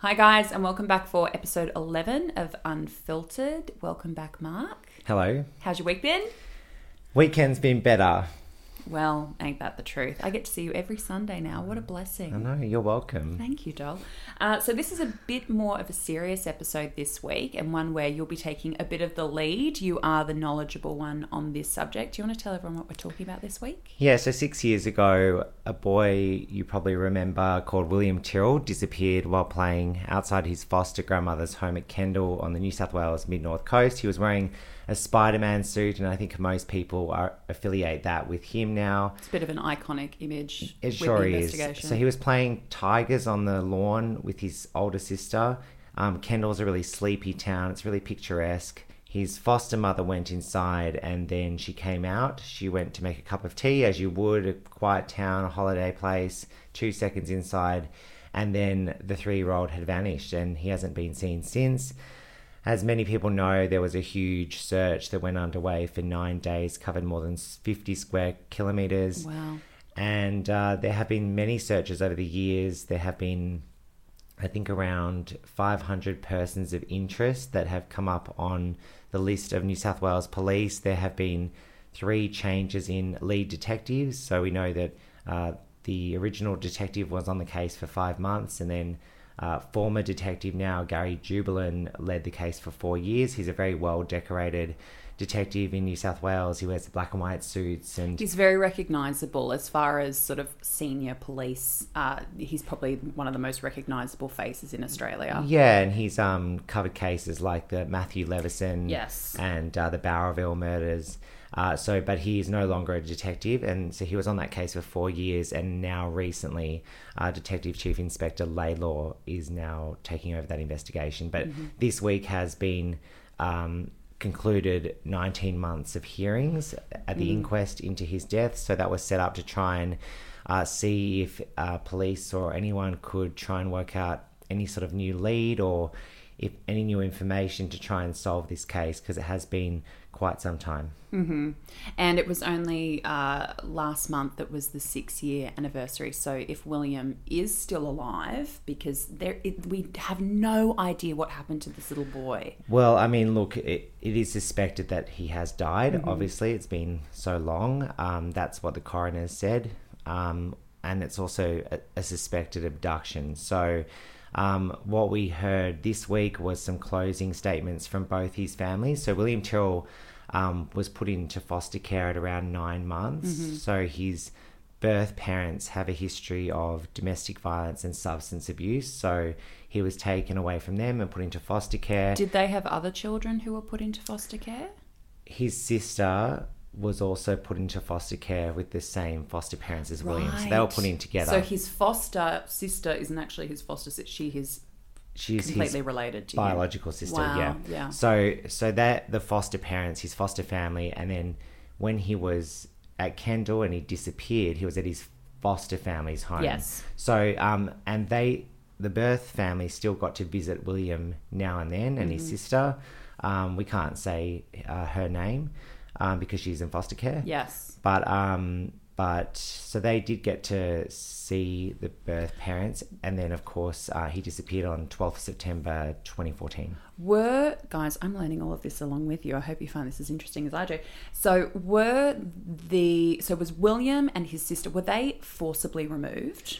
Hi, guys, and welcome back for episode 11 of Unfiltered. Welcome back, Mark. Hello. How's your week been? Weekend's been better. Well, ain't that the truth? I get to see you every Sunday now. What a blessing. I know, you're welcome. Thank you, doll. Uh, so, this is a bit more of a serious episode this week, and one where you'll be taking a bit of the lead. You are the knowledgeable one on this subject. Do you want to tell everyone what we're talking about this week? Yeah, so six years ago, a boy you probably remember called William Tyrrell disappeared while playing outside his foster grandmother's home at Kendall on the New South Wales mid north coast. He was wearing a Spider Man suit, and I think most people are, affiliate that with him now. It's a bit of an iconic image. It sure is. So he was playing tigers on the lawn with his older sister. Um, Kendall's a really sleepy town. It's really picturesque. His foster mother went inside and then she came out. She went to make a cup of tea, as you would, a quiet town, a holiday place, two seconds inside. And then the three year old had vanished and he hasn't been seen since. As many people know, there was a huge search that went underway for nine days, covered more than 50 square kilometres. Wow. And uh, there have been many searches over the years. There have been, I think, around 500 persons of interest that have come up on the list of New South Wales police. There have been three changes in lead detectives. So we know that uh, the original detective was on the case for five months and then uh, former detective now Gary Jubelin led the case for four years. He's a very well decorated detective in New South Wales. He wears the black and white suits and He's very recognisable as far as sort of senior police. Uh, he's probably one of the most recognisable faces in Australia. Yeah, and he's um, covered cases like the Matthew Leveson Yes. and uh, the Bowraville murders. Uh, so, but he is no longer a detective, and so he was on that case for four years, and now recently, uh, Detective Chief Inspector Laidlaw is now taking over that investigation. But this week has been um, concluded 19 months of hearings at the inquest into his death. So that was set up to try and uh, see if uh, police or anyone could try and work out any sort of new lead or if any new information to try and solve this case because it has been quite some time. And it was only uh, last month that was the six year anniversary. So if William is still alive, because there it, we have no idea what happened to this little boy. Well, I mean, look, it, it is suspected that he has died. Obviously, it's been so long. Um, that's what the coroner said. Um, and it's also a, a suspected abduction. So, um, what we heard this week was some closing statements from both his families. So, William Tyrrell um, was put into foster care at around nine months. So, his birth parents have a history of domestic violence and substance abuse. So, he was taken away from them and put into foster care. Did they have other children who were put into foster care? his sister was also put into foster care with the same foster parents as William. So they were put in together. So his foster sister isn't actually his foster sister. She is She's completely his related to biological sister. Wow, Yeah. yeah. So so that the foster parents, his foster family, and then when he was at Kendall and he disappeared, he was at his foster family's home. Yes. So um and they the birth family still got to visit William now and then and Mm-hmm. his sister. Um, we can't say uh, her name um, because she's in foster care. Yes. But um, but so they did get to see the birth parents, and then of course uh, he disappeared on twelfth September, twenty fourteen. Were guys, I'm learning all of this along with you. I hope you find this as interesting as I do. So were the so was William and his sister were they forcibly removed?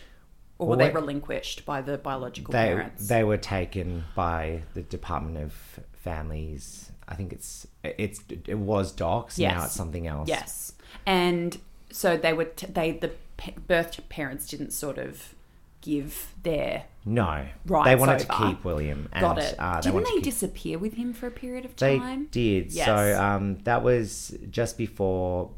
Or were Well, they relinquished by the biological They parents? they were taken by the Department of Families. I think it's it's it was docs. Now it's something else. Yes, and so they were t- they the p- birth parents didn't sort of give their No. right. They wanted to keep William. And, got it. Uh, they Didn't they keep disappear with him for a period of They time? did. Yes. So um, that was just before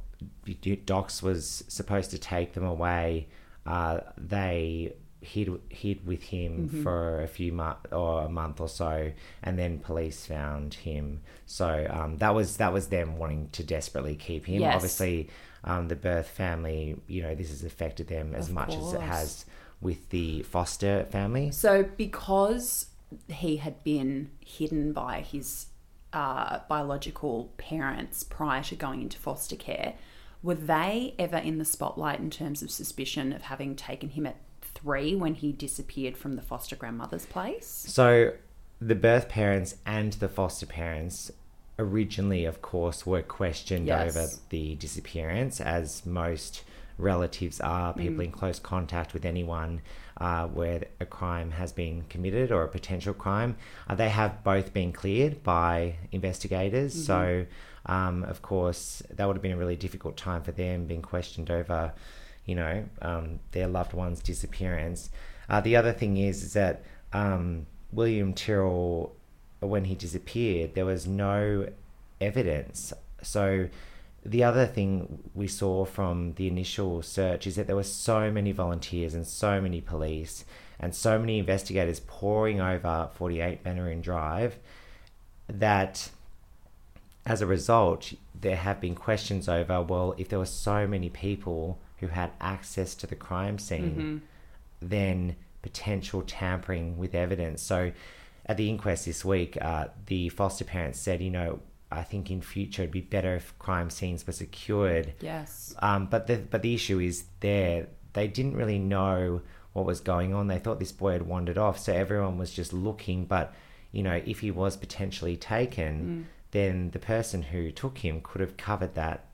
Docs was supposed to take them away. Uh, they hid hid with him Mm-hmm. for a few months or a month or so, and then police found him. So um, that was that was them wanting to desperately keep him. Yes. Obviously, um, the birth family, you know, this has affected them as Of much as it has with the foster family. So because he had been hidden by his uh, biological parents prior to going into foster care, were they ever in the spotlight in terms of suspicion of having taken him at three when he disappeared from the foster grandmother's place. So the birth parents and the foster parents originally, of course, were questioned Yes. over the disappearance, as most relatives are, people in close contact with anyone uh, where a crime has been committed or a potential crime. Uh, they have both been cleared by investigators. So, um, of course, that would have been a really difficult time for them being questioned over, you know, um, their loved one's disappearance. Uh, the other thing is, is that um, William Tyrrell, when he disappeared, there was no evidence. So the other thing we saw from the initial search is that there were so many volunteers and so many police and so many investigators pouring over 48 Benaroon Drive that as a result, there have been questions over well, if there were so many people who had access to the crime scene, then potential tampering with evidence. So, at the inquest this week, uh, the foster parents said, you know, I think in future it'd be better if crime scenes were secured. Yes. Um, but the but the issue is there. They didn't really know what was going on. They thought this boy had wandered off, so everyone was just looking. But you know, if he was potentially taken, then the person who took him could have covered that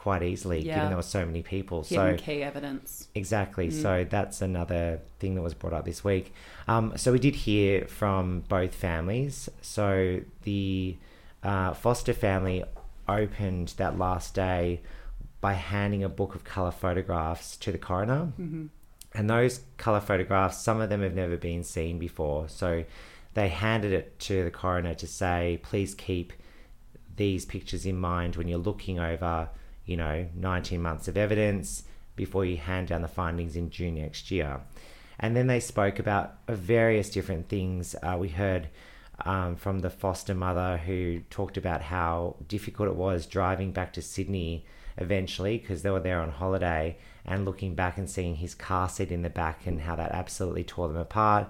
quite easily, Yeah. given there were so many people. Hidden so key evidence. Exactly. So that's another thing that was brought up this week. Um, so we did hear from both families. So the uh, foster family opened that last day by handing a book of colour photographs to the coroner. And those colour photographs, some of them have never been seen before. So they handed it to the coroner to say, please keep these pictures in mind when you're looking over, you know, 19 months of evidence before you hand down the findings in June next year. And then they spoke about uh, various different things. Uh, we heard um, from the foster mother who talked about how difficult it was driving back to Sydney eventually because they were there on holiday and looking back and seeing his car seat in the back and how that absolutely tore them apart.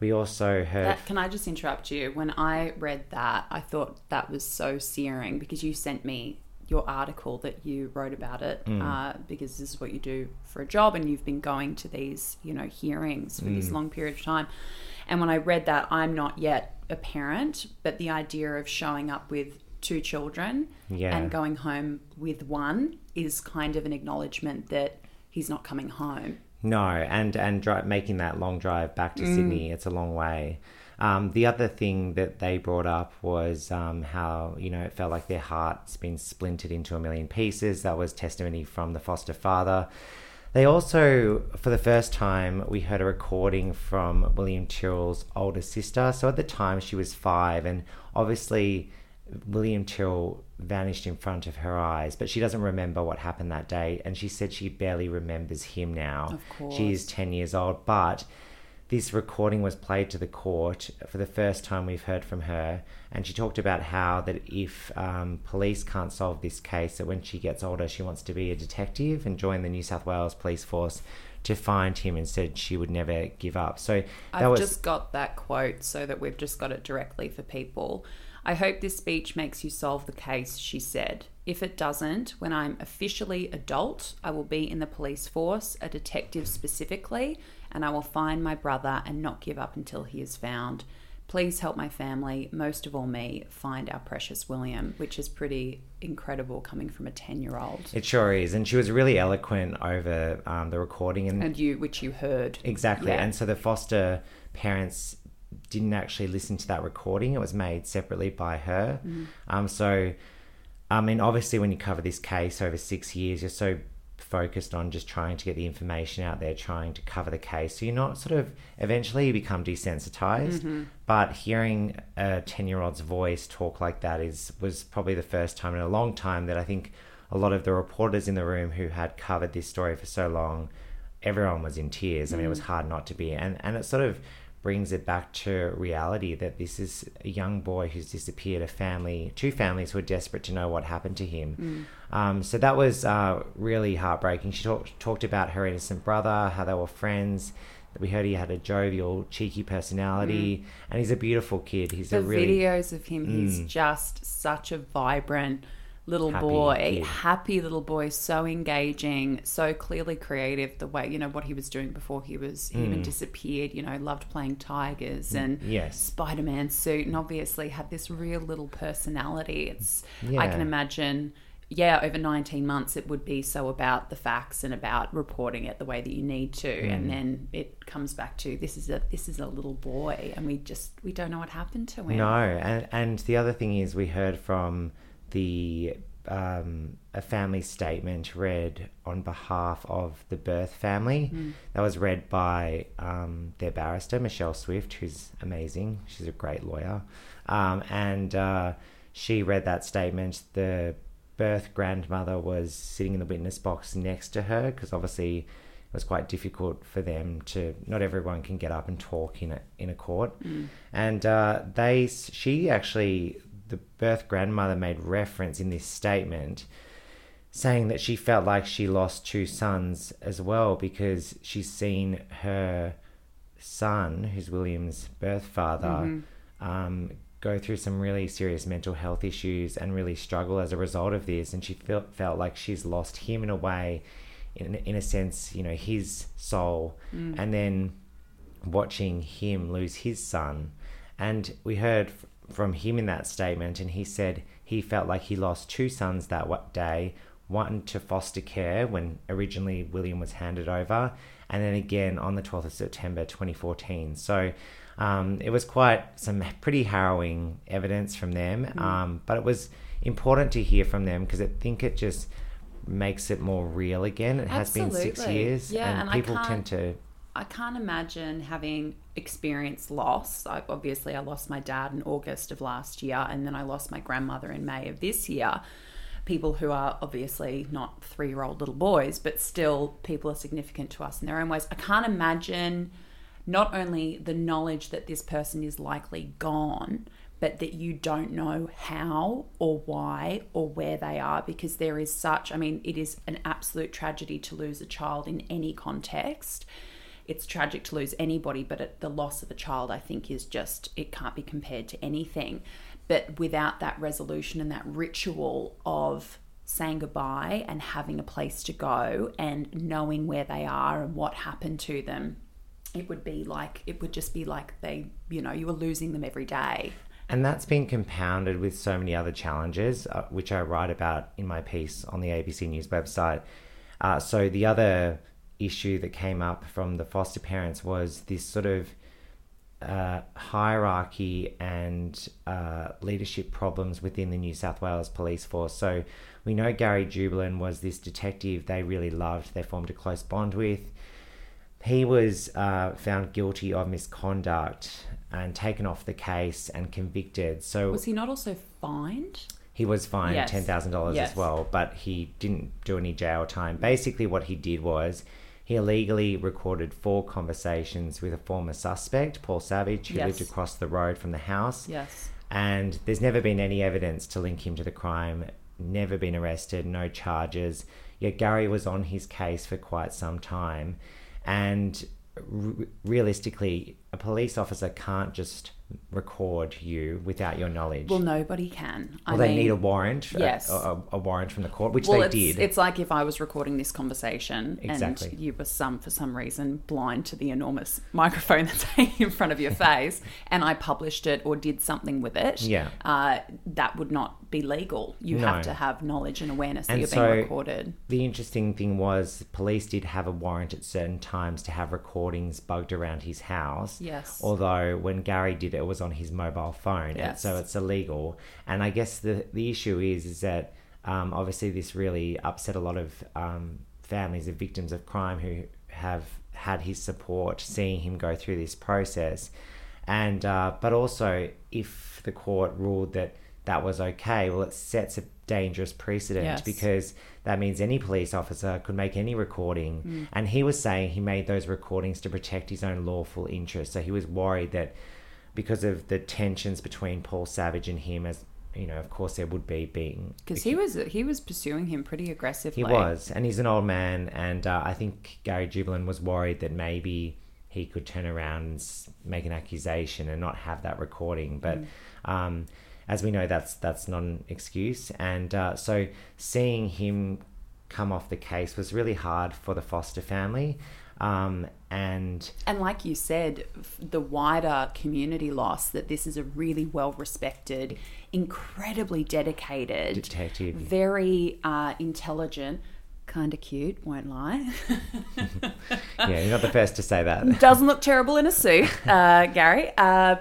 We also heard. That, can I just interrupt you? When I read that, I thought that was so searing because you sent me your article that you wrote about it mm. uh, because this is what you do for a job and you've been going to these, you know, hearings for this mm. long period of time. And when I read that, I'm not yet a parent, but the idea of showing up with two children Yeah. and going home with one is kind of an acknowledgement that he's not coming home. No, and and dri- making that long drive back to mm. Sydney, it's a long way. Um, the other thing that they brought up was um, how you know it felt like their heart's been splintered into a million pieces. That was testimony from the foster father. They also, for the first time, we heard a recording from William Tyrrell's older sister. So at the time, she was five, and obviously, William Tyrrell vanished in front of her eyes, but she doesn't remember what happened that day. And she said she barely remembers him now. Of She is 10 years old, but this recording was played to the court for the first time we've heard from her. And she talked about how that if um, police can't solve this case, that when she gets older, she wants to be a detective and join the New South Wales Police Force to find him and said she would never give up. So that I've was just got that quote so that we've just got it directly for people. I hope this speech makes you solve the case, she said. If it doesn't, when I'm officially adult, I will be in the police force, a detective specifically, and I will find my brother and not give up until he is found. Please help my family, most of all me, find our precious William, which is pretty incredible coming from a 10 year old. It sure is. And she was really eloquent over um, the recording. And, And you, which you heard. exactly. Yeah. And so the foster parents didn't actually listen to that recording. It was made separately by her. Um, so, I mean, obviously, when you cover this case over six years, you're so focused on just trying to get the information out there, trying to cover the case. So you're not sort of eventually you become desensitized. Mm-hmm. But hearing a ten year old's voice talk like that is was probably the first time in a long time that I think a lot of the reporters in the room who had covered this story for so long, everyone was in tears. I mean, it was mm. hard not to be. And and it sort of brings it back to reality that this is a young boy who's disappeared, a family, two families who are desperate to know what happened to him. Um, so that was uh, really heartbreaking. She talked talked about her innocent brother, how they were friends. We heard he had a jovial, cheeky personality, and he's a beautiful kid. He's the a really Mm. videos of him he's just such a vibrant little happy boy, kid. happy little boy, so engaging, so clearly creative. The way you know what he was doing before he was Mm. even disappeared. You know, loved playing tigers and yes. Spider Man suit, and obviously had this real little personality. It's I can imagine. Yeah, over 19 months, it would be so about the facts and about reporting it the way that you need to, Mm. and then it comes back to this is a this is a little boy, and we just we don't know what happened to him. No, and and the other thing is we heard from the um, a family statement read on behalf of the birth family. That was read by um, their barrister Michelle Swift, who's amazing. She's a great lawyer, um, and uh, she read that statement. The birth grandmother was sitting in the witness box next to her because obviously it was quite difficult for them to not everyone can get up and talk in a in a court and uh, they she actually the birth grandmother made reference in this statement saying that she felt like she lost two sons as well because she's seen her son who's William's birth father um, go through some really serious mental health issues and really struggle as a result of this. And she felt felt like she's lost him in a way in, in a sense you know his soul. And then watching him lose his son. And we heard from him in that statement and he said he felt like he lost two sons that day one to foster care when originally William was handed over and then again on the 12th of September 2014 so um, it was quite some pretty harrowing evidence from them um, but it was important to hear from them because I think it just makes it more real again. It has been six years Yeah, and, and people tend to I can't imagine having experienced loss. I, obviously, I lost my dad in August of last year, and then I lost my grandmother in May of this year. People who are obviously not three year old little boys, but still people are significant to us in their own ways. I can't imagine not only the knowledge that this person is likely gone, but that you don't know how or why or where they are because there is such, I mean, it is an absolute tragedy to lose a child in any context it's tragic to lose anybody, but the loss of a child, I think, is just, it can't be compared to anything. But without that resolution and that ritual of saying goodbye and having a place to go and knowing where they are and what happened to them, it would be like, it would just be like they, you know, you were losing them every day. And that's been compounded with so many other challenges, uh, which I write about in my piece on the ABC News website. Uh, so, the other issue that came up from the foster parents was this sort of uh, hierarchy and uh, leadership problems within the New South Wales police force. So, we know Gary Jubelin was this detective they really loved, they formed a close bond with. He was uh, found guilty of misconduct and taken off the case and convicted. So, Was he not also fined? he was fined Yes. ten thousand dollars Yes. as well, but he didn't do any jail time. Basically, what he did was he illegally recorded four conversations with a former suspect, Paul Savage, who Yes. lived across the road from the house. Yes. And there's never been any evidence to link him to the crime. Never been arrested, no charges. Yet Gary was on his case for quite some time, and r- realistically, a police officer can't just record you without your knowledge. Well, nobody can. I Well, they mean, need a warrant, Yes. a, a, a warrant from the court, which well, they it's, did. It's like if I was recording this conversation Exactly. and you were some for some reason blind to the enormous microphone that's hanging in front of your face, and I published it or did something with it. Yeah. uh, that would not be legal. You No. have to have knowledge and awareness that And you're so- being recorded. the interesting thing was, police did have a warrant at certain times to have recordings bugged around his house. Yes. Although when Gary did it, it was on his mobile phone, Yes. so it's illegal. And I guess the the issue is is that um, obviously this really upset a lot of um, families of victims of crime who have had his support, seeing him go through this process, and uh, but also if the court ruled that that was okay, well, it sets a dangerous precedent Yes. because that means any police officer could make any recording. Mm. And he was saying he made those recordings to protect his own lawful interests. So he was worried that because of the tensions between Paul Savage and him, as you know, of course there would be being Because he was he was pursuing him pretty aggressively. he was, and he's an old man, and uh, I think Gary Jubelin was worried that maybe he could turn around and make an accusation and not have that recording. But Mm. um, as we know, that's that's not an excuse. And uh, so seeing him come off the case was really hard for the Foster family. Um, and And like you said, the wider community loss that this is a really well respected, incredibly dedicated, Detective. very uh, intelligent, kind of cute, won't lie. yeah, you're not the first to say that. Doesn't look terrible in a suit, uh, Gary. Uh,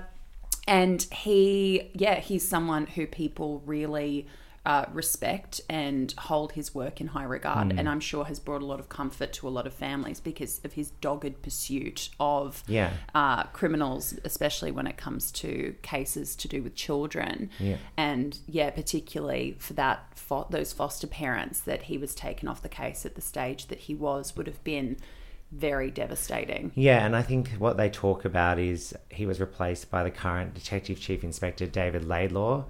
and he, yeah, he's someone who people really uh, respect and hold his work in high regard. Hmm. And I'm sure has brought a lot of comfort to a lot of families because of his dogged pursuit of Yeah. uh, criminals, especially when it comes to cases to do with children. Yeah. And yeah, particularly for that fo- those foster parents that he was taken off the case at the stage that he was would have been very devastating. Yeah, and I think what they talk about is he was replaced by the current Detective Chief Inspector David Laidlaw.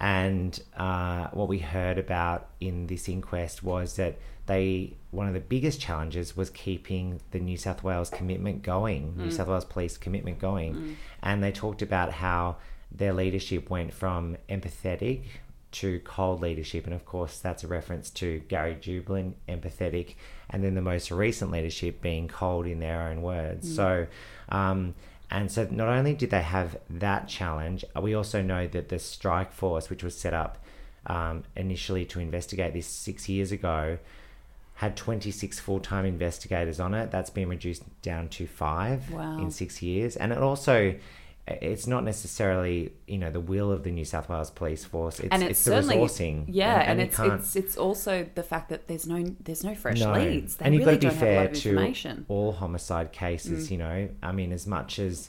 And uh, what we heard about in this inquest was that they one of the biggest challenges was keeping the New South Wales commitment going, New South Wales Police commitment going. And they talked about how their leadership went from empathetic to cold leadership. And of course, that's a reference to Gary Jubelin, empathetic, and then the most recent leadership being cold in their own words. So, um, and so not only did they have that challenge, we also know that the strike force, which was set up um, initially to investigate this six years ago, had 26 full-time investigators on it. That's been reduced down to five Wow. in six years. And it also, it's not necessarily, you know, the will of the New South Wales Police Force. It's, and it's, it's, the certainly resourcing. yeah, and, you it's it's it's also the fact that there's no there's no fresh no. leads. They and you've really got to be don't have a lot fair to. Mm. all homicide cases. You know, I mean, as much as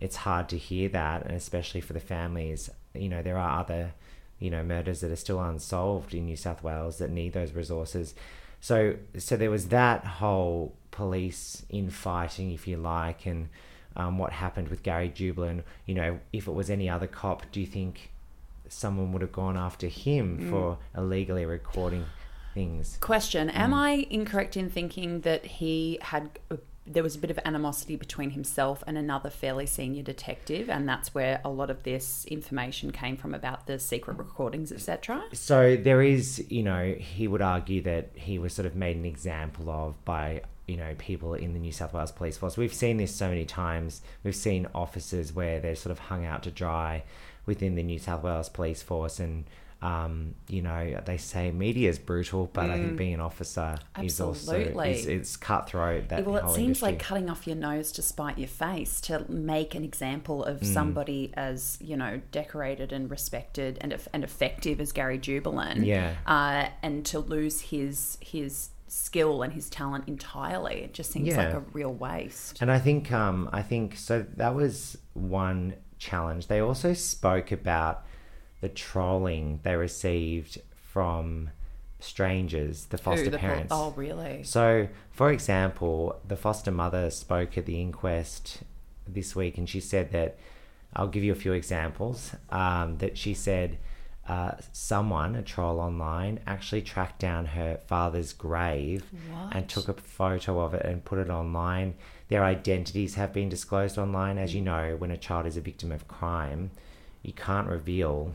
it's hard to hear that, and especially for the families, you know, there are other, you know, murders that are still unsolved in New South Wales that need those resources. So, so there was that whole police infighting, if you like, and um, what happened with Gary Jubelin. You know, if it was any other cop, do you think someone would have gone after him Mm. for illegally recording things? Question: Mm. Am I incorrect in thinking that he had? A, there was a bit of animosity between himself and another fairly senior detective, and that's where a lot of this information came from about the secret recordings, etc. So there is, you know, he would argue that he was sort of made an example of by, you know, people in the New South Wales Police Force. We've seen this so many times. We've seen officers where they're sort of hung out to dry within the New South Wales Police Force and um, you know, they say media is brutal, but I think being an officer is also Mm. Is, it's cutthroat. That Well, it seems like cutting off your nose to spite your face to make an example of Mm. somebody as you know decorated and respected and and effective as Gary Jubelin. Yeah. uh, and to lose his his skill and his talent entirely, it just seems like a real waste. And I think um, I think so that was one challenge. They also spoke about the trolling they received from strangers, the foster Who, the po- parents. oh, really? So, for example, the foster mother spoke at the inquest this week, and she said that I'll give you a few examples. Um, that she said uh, someone, a troll online, actually tracked down her father's grave and took a photo of it and put it online. Their identities have been disclosed online. As you know, when a child is a victim of crime, you can't reveal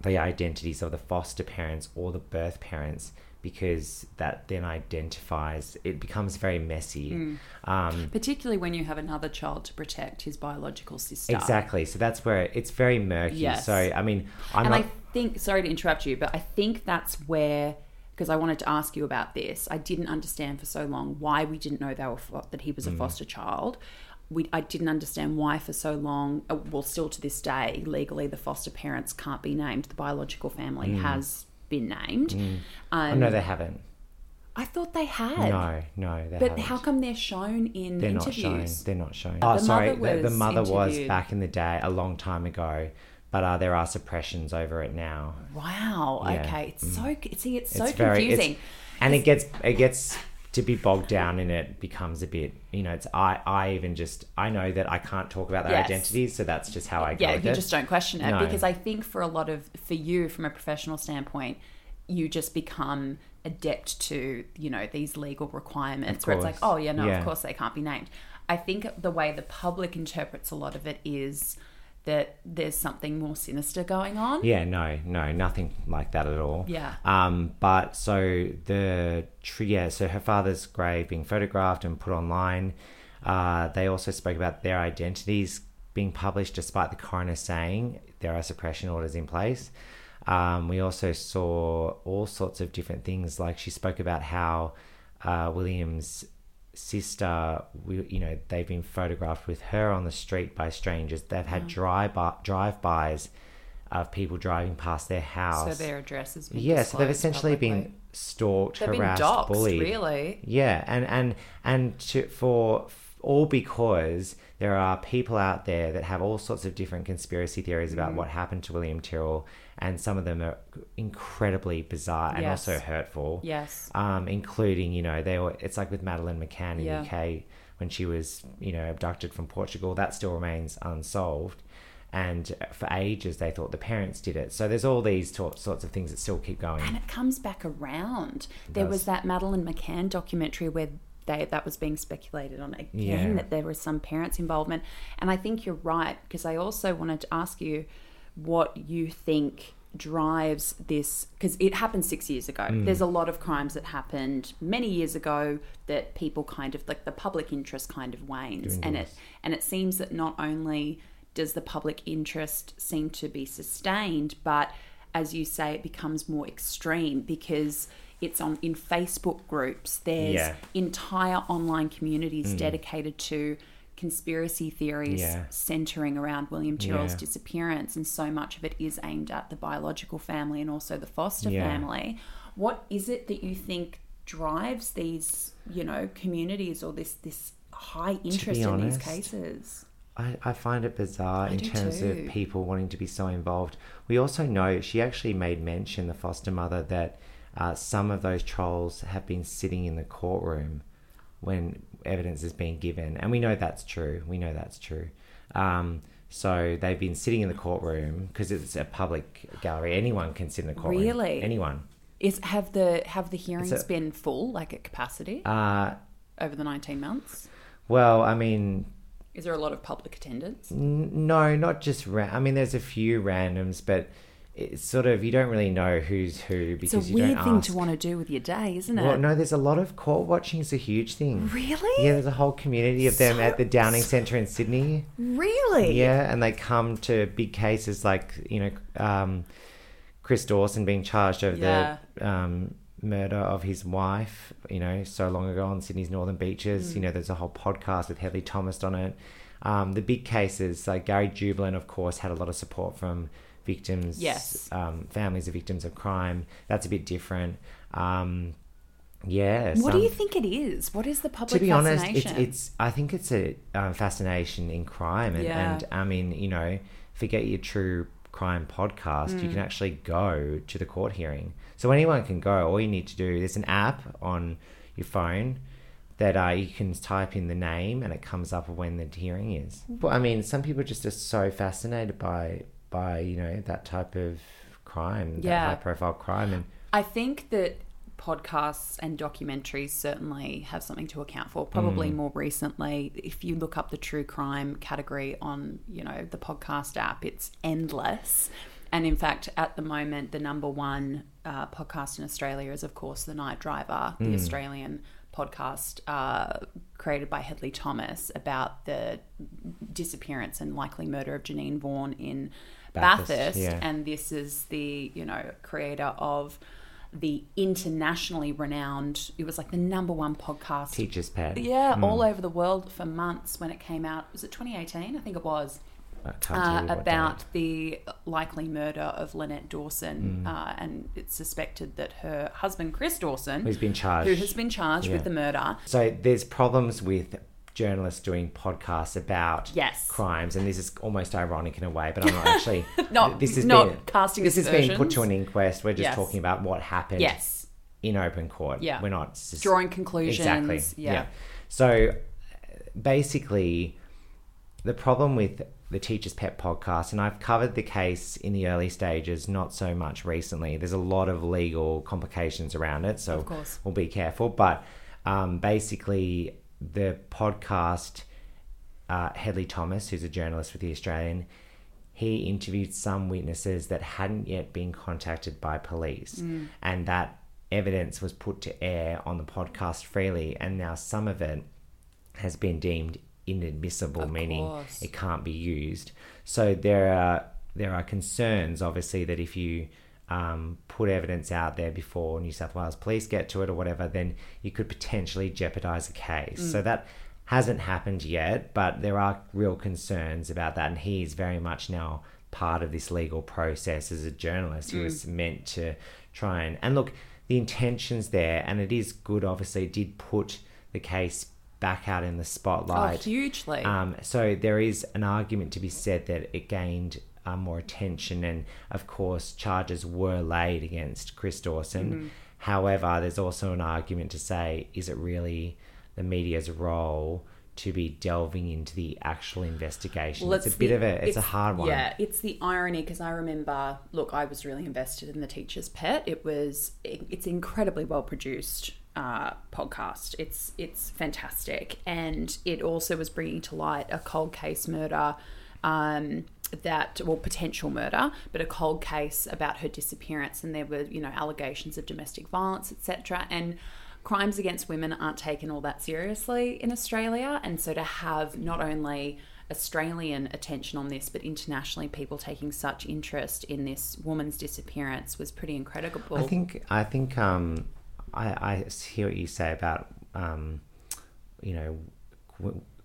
the identities of the foster parents or the birth parents because that then identifies it becomes very messy Hmm. um, Particularly when you have another child to protect his biological sister. exactly so that's where it's very murky Yes. so i mean i'm and not I think, sorry to interrupt you, but I think that's where, because I wanted to ask you about this. I didn't understand for so long why we didn't know were that he was Mm. a foster child. We, I didn't understand why for so long. uh, Well, still to this day, legally the foster parents can't be named. The biological family has been named. oh, Um, no they haven't I thought they had. no no they But haven't. how come they're shown in they're not shown interviews? they're not shown oh the sorry mother the, the was mother was back in the day a long time ago but uh, there are suppressions over it now Wow. Yeah. Mm. Okay. It's so. See, it's so it's very it's- confusing. and it gets it gets to be bogged down in it becomes a bit you know it's i i even just i know that i can't talk about their Yes. identities so that's just how i go yeah, you it. just don't question it No. because I think for a lot of for you from a professional standpoint, you just become adept to you know these legal requirements where it's like, oh yeah, no, Yeah. of course they can't be named. I think the way the public interprets a lot of it is that there's something more sinister going on. Yeah, no, no, nothing like that at all. Yeah. Um, but so the tree, yeah, so her father's grave being photographed and put online. Uh, they also spoke about their identities being published, despite the coroner saying there are suppression orders in place. Um, we also saw all sorts of different things. Like she spoke about how uh, William's sister, we, you know, they've been photographed with her on the street by strangers. They've had mm. drive by, drive bys of people driving past their house. So their address has been yeah, so they've essentially been stalked, They've been harassed, bullied. really. Yeah, and and and to, for all because there are people out there that have all sorts of different conspiracy theories Mm. about what happened to William Tyrrell, and some of them are incredibly bizarre and Yes. also hurtful. Yes. Um, including you know they were. It's like with Madeleine McCann in Yeah. the UK when she was you know abducted from Portugal. That still remains unsolved. And for ages, they thought the parents did it. So there's all these to- sorts of things that still keep going. And it comes back around. There does. was that Madeleine McCann documentary where that was being speculated on again Yeah. that there was some parents' involvement. And I think you're right because I also wanted to ask you what you think drives this because it happened six years ago. Mm. There's a lot of crimes that happened many years ago that people kind of like the public interest kind of wanes, and it and it seems that not only does the public interest seem to be sustained, but as you say, it becomes more extreme because it's on in Facebook groups. There's Yeah. entire online communities hmm. dedicated to conspiracy theories Yeah. centering around William Tyrrell's Yeah. disappearance, and so much of it is aimed at the biological family and also the foster family. What is it that you think drives these, you know, communities or this this high interest in these cases? I, I find it bizarre in terms too. of people wanting to be so involved. We also know she actually made mention, the foster mother, that uh, some of those trolls have been sitting in the courtroom when evidence is being given. And we know that's true. We know that's true. Um, so they've been sitting in the courtroom because it's a public gallery. Anyone can sit in the courtroom. Really? Anyone. Is have the have the hearings a- been full, like at capacity, Uh, over the nineteen months? well, I mean, Is there a lot of public attendance? N- No, not just ra- I mean, there's a few randoms, but it's sort of you don't really know who's who because It's a you weird don't thing ask. to want to do with your day, isn't it? Well, no, there's a lot of court watching. is a huge thing. Really? Yeah, there's a whole community of them So- at the Downing Centre in Sydney. Really? Yeah, and they come to big cases like you know um, Chris Dawson being charged over Yeah. the um, murder of his wife. You know, so long ago on Sydney's northern beaches. Mm. You know, there's a whole podcast with Hedley Thomas on it. Um, the big cases like Gary Jubelin, of course, had a lot of support from victims, Yes. um, families of victims of crime. That's a bit different. Um, yeah. What do you think it is? What is the public to be honest, it's, it's I think it's a um, fascination in crime, and, Yeah. and I mean, you know, forget your true crime podcast. Mm. You can actually go to the court hearing, so anyone can go. All you need to do there's an app on your phone that uh, you can type in the name, and it comes up when the hearing is. But I mean, some people just are so fascinated by by you know that type of crime, Yeah. that high profile crime, and I think that podcasts and documentaries certainly have something to account for. Probably more recently, if you look up the true crime category on, you know, the podcast app, it's endless. And in fact, at the moment, the number one uh, podcast in Australia is, of course, The Night Driver, the Australian podcast uh, created by Hedley Thomas about the disappearance and likely murder of Janine Vaughan in Bathurst, Bathurst. yeah. And this is the, you know, creator of the internationally renowned, it was like the number one podcast. teacher's pet. Yeah, all over the world for months when it came out. Was it 2018? I think it was. I can't tell Uh, about the likely murder of Lynette Dawson. Uh, and it's suspected that her husband, Chris Dawson, Who's been charged. who has been charged Yeah. with the murder, So there's problems with journalists doing podcasts about Yes. crimes, and this is almost ironic in a way, but I'm not actually. Not- this has not been, casting This has been put to an inquest. We're just Yes. talking about what happened. yes, In open court. Yeah. We're not s- drawing conclusions. Exactly. Yeah. So basically, the problem with the Teacher's Pet podcast, and I've covered the case in the early stages, not so much recently. There's a lot of legal complications around it, so Of course. we'll be careful. But um, basically, the podcast, uh, Hedley Thomas, who's a journalist with the Australian, he interviewed some witnesses that hadn't yet been contacted by police, and that evidence was put to air on the podcast freely, and now some of it has been deemed inadmissible, Of meaning course. it can't be used. So there are there are concerns, obviously, that if you um, put evidence out there before New South Wales police get to it or whatever, then you could potentially jeopardise a case. Mm. So that hasn't happened yet, but there are real concerns about that, and he is very much now part of this legal process as a journalist. He Mm. was meant to try and and look the intentions there, and it is good. Obviously, it did put the case back out in the Oh, spotlight. hugely. Um, so there is an argument to be said that it gained uh, more attention, and of course, charges were laid against Chris Dawson. Mm-hmm. However, there's also an argument to say, is it really the media's role to be delving into the actual investigation? Well, it's a bit the- of a, it's, a hard one. Yeah, it's the irony because I remember. Look, I was really invested in the Teacher's Pet. It was. It, it's incredibly well produced uh, podcast. It's it's fantastic, and it also was bringing to light a cold case murder. Um, that well potential murder but a cold case about her disappearance and there were you know allegations of domestic violence etc and crimes against women aren't taken all that seriously in Australia. And so to have not only Australian attention on this, but internationally people taking such interest in this woman's disappearance was pretty incredible. I think I think um, I, I hear what you say about um, you know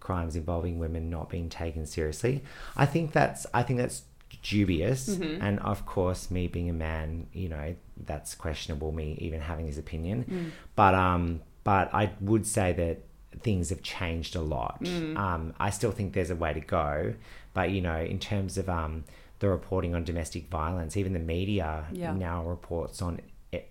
crimes involving women not being taken seriously. I think that's I think that's dubious, Mm-hmm. and of course, me being a man, you know, that's questionable. Me even having his opinion, Mm. but um, but I would say that things have changed a lot. Mm. Um, I still think there's a way to go, but you know, in terms of um, the reporting on domestic violence, even the media Yeah. now reports on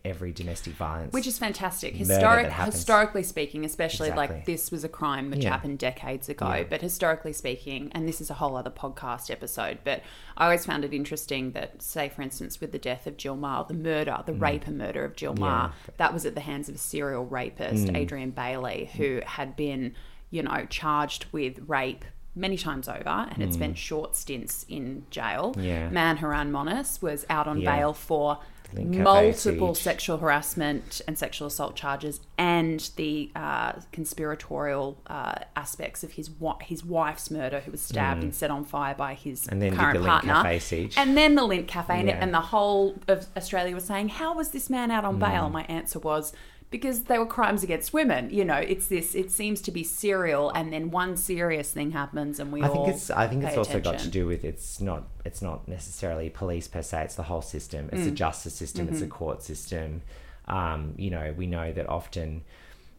every domestic violence. which is fantastic. Historic, historically speaking, especially Exactly. like this was a crime which Yeah. happened decades ago. Yeah. But historically speaking, and this is a whole other podcast episode, but I always found it interesting that, say, for instance, with the death of Jill Meagher, the murder, the rape and murder of Jill Mm. Yeah. Mm. Meagher, that was at the hands of a serial rapist, Adrian Bayley, who had been, you know, charged with rape. Many times over, and had spent short stints in jail. Mm. Yeah. Man Haron Monis was out on Yeah. bail for multiple sexual harassment and sexual assault charges, and the uh, conspiratorial uh, aspects of his wa- his wife's murder, who was stabbed and set on fire by his Mm. And then current the partner, Cafe siege. and then the Lindt Cafe, and, Yeah. and the whole of Australia was saying, "How was this man out on bail?" Mm. My answer was. Because they were crimes against women, you know, it's this. It seems to be serial, and then one serious thing happens, and we I all. think it's I think it's also got to do with it's not it's not necessarily police per se. It's the whole system. It's the Mm. justice system. It's the Mm-hmm. court system. Um, you know, we know that often,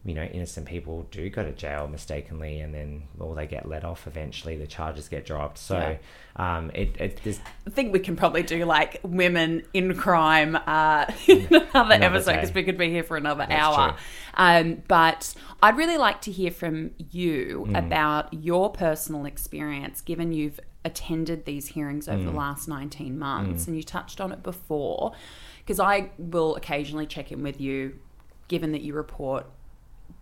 you know, innocent people do go to jail mistakenly, and then well, they get let off eventually. The charges get dropped. So, um, it it there's I think we can probably do like women in crime uh, in another, Another episode because we could be here for another That's hour. Um, but I'd really like to hear from you Mm. about your personal experience, given you've attended these hearings over the Mm. last 19 months and you touched on it before. Because I will occasionally check in with you, given that you report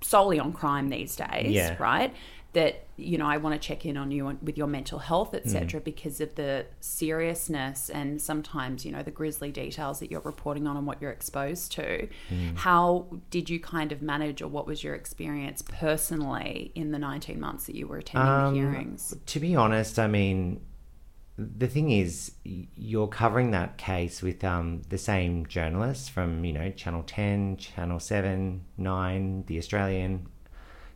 solely on crime these days, Yeah. right? That you know, I want to check in on you on, with your mental health, Mm. etc., because of the seriousness and sometimes you know the grisly details that you're reporting on and what you're exposed to. Mm. How did you kind of manage, or what was your experience personally in the 19 months that you were attending Um, the hearings? To be honest, I mean, the thing is, you're covering that case with um, the same journalists from, you know, Channel 10, Channel 7, 9, The Australian.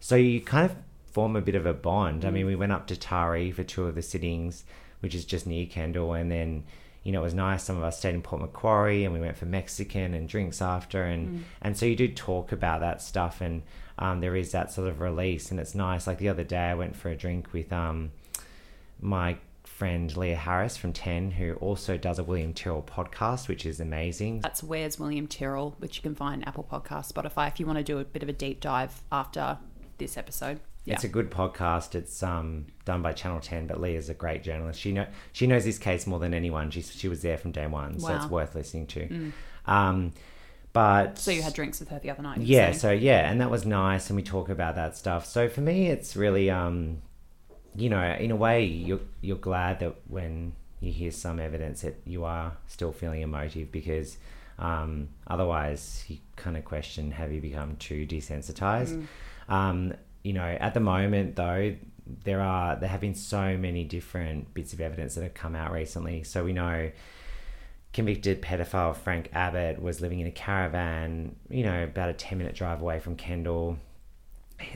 So you kind of form a bit of a bond. I mean, we went up to Taree for two of the sittings, which is just near Kendall, and then. You know, it was nice. Some of us stayed in Port Macquarie, and we went for Mexican and drinks after, and and so you do talk about that stuff, and um, there is that sort of release, and it's nice. Like the other day, I went for a drink with um, my friend Leah Harris from 10, who also does a William Tyrrell podcast, which is amazing. That's Where's William Tyrrell, which you can find Apple Podcast, Spotify, if you want to do a bit of a deep dive after this episode. Yeah. It's a good podcast. It's um, done by Channel 10, but Leah's a great journalist. She know she knows this case more than anyone. She she was there from day one, so it's Mm. worth listening to. Um, but so you had drinks with her the other night. yeah so yeah and that was nice and we talk about that stuff so for me it's really um you know in a way you're you're glad that when you hear some evidence that you are still feeling emotive because um, otherwise you kind of question have you become too desensitized. Um, you know, at the moment though, there are there have been so many different bits of evidence that have come out recently. So we know convicted pedophile Frank Abbott was living in a caravan, you know, about a 10 minute drive away from Kendall.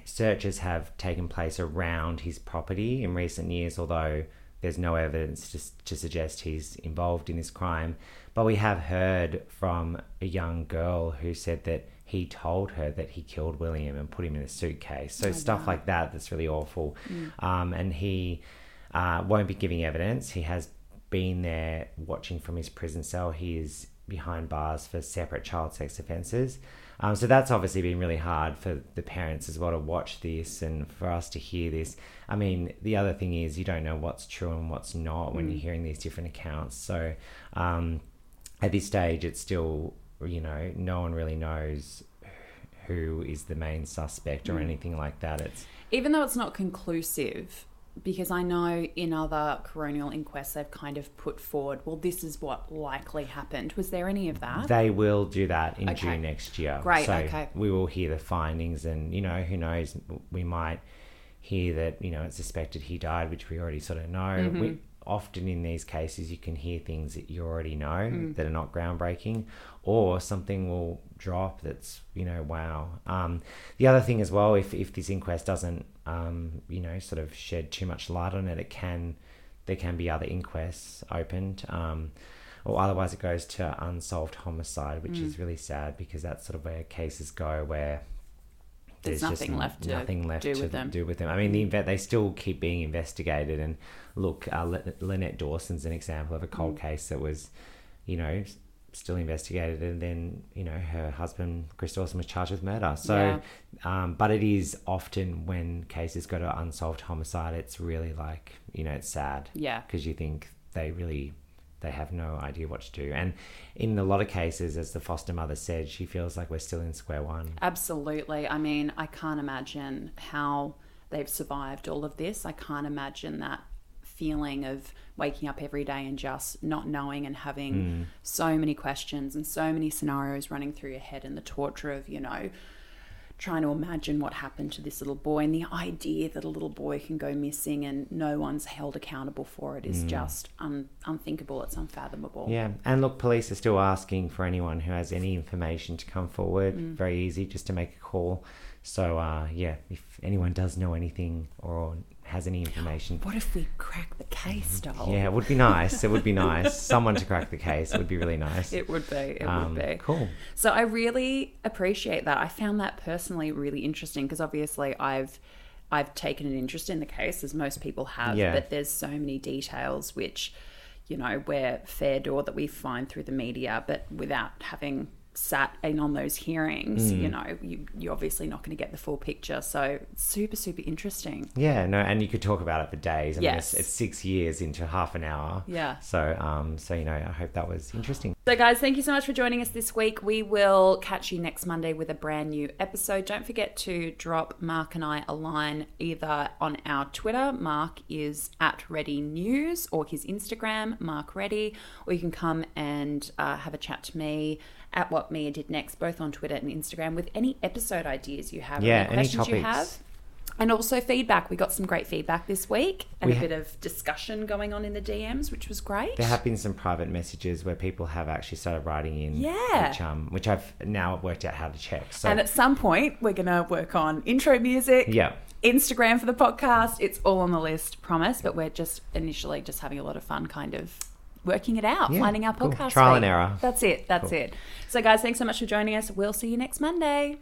Searches have taken place around his property in recent years, although there's no evidence to, to suggest he's involved in this crime. But we have heard from a young girl who said that he told her that he killed William and put him in a suitcase. So, stuff like that that's really awful. Um, and he uh, won't be giving evidence. He has been there watching from his prison cell. He is behind bars for separate child sex offences. Um, so that's obviously been really hard for the parents as well to watch this and for us to hear this. I mean, the other thing is you don't know what's true and what's not when you're hearing these different accounts. So um, at this stage, it's still, you know, no one really knows who is the main suspect or anything like that. It's Even though it's not conclusive, because I know in other coronial inquests they've kind of put forward, well, this is what likely happened. Was there any of that? They will do that in Okay. June next year. Great, So okay. we will hear the findings, and you know, who knows? We might hear that you know it's suspected he died, which we already sort of know. Mm-hmm. We often in these cases you can hear things that you already know Mm. that are not groundbreaking, or something will drop that's you know wow. Um, the other thing as well, if if this inquest doesn't um, you know sort of shed too much light on it, it can there can be other inquests opened. Um, or otherwise, it goes to unsolved homicide, which Mm. is really sad because that's sort of where cases go where There's just nothing left to nothing left do to with them. Do with them. I mean, the inve- they still keep being investigated. And look, uh, Lynette Dawson's an example of a cold Mm. case that was, you know, still investigated, and then you know her husband Chris Dawson was charged with murder. So, um, but it is often when cases go to unsolved homicide, it's really like you know it's sad Yeah. because you think they really they have no idea what to do and in a lot of cases as the foster mother said she feels like we're still in square one Absolutely. I mean, I can't imagine how they've survived all of this. I can't imagine that feeling of waking up every day and just not knowing and having so many questions and so many scenarios running through your head and the torture of, you know, trying to imagine what happened to this little boy and the idea that a little boy can go missing and no one's held accountable for it is just un- unthinkable. It's unfathomable. yeah and look police are still asking for anyone who has any information to come forward Mm. very easy just to make a call so uh, yeah if anyone does know anything or has any information What if we crack the case, doll? yeah it would be nice it would be nice someone to crack the case it would be really nice It would be. It Um, would be. cool So I really appreciate that. I found that personally really interesting because obviously I've I've taken an interest in the case as most people have, Yeah. but there's so many details which you know we're fair door that we find through the media, but without having sat in on those hearings, Mm. you know, you, you're obviously not going to get the full picture. So super, super interesting. Yeah, no, and you could talk about it for days. I mean, Yes. it's, it's six years into half an hour. Yeah. So, um, so you know, I hope that was interesting. So, guys, thank you so much for joining us this week. We will catch you next Monday with a brand new episode. Don't forget to drop Mark and I a line either on our Twitter, Mark is at Ready News, or his Instagram, Mark Ready, or you can come and uh, have a chat to me at What Mia Did Next, both on Twitter and Instagram, with any episode ideas you have, Yeah, any any questions you topics. have. And also feedback. We got some great feedback this week and We a ha- bit of discussion going on in the DMs, which was great. There have been some private messages where people have actually started writing in. Yeah. Which, um, which I've now worked out how to check. So, And at some point, we're going to work on intro music, yeah. Instagram for the podcast. It's all on the list, promise. But we're just initially just having a lot of fun, kind of working it out, Yeah, finding our cool. podcast. Trial and error. That's it. That's Cool. it. So, guys, thanks so much for joining us. We'll see you next Monday.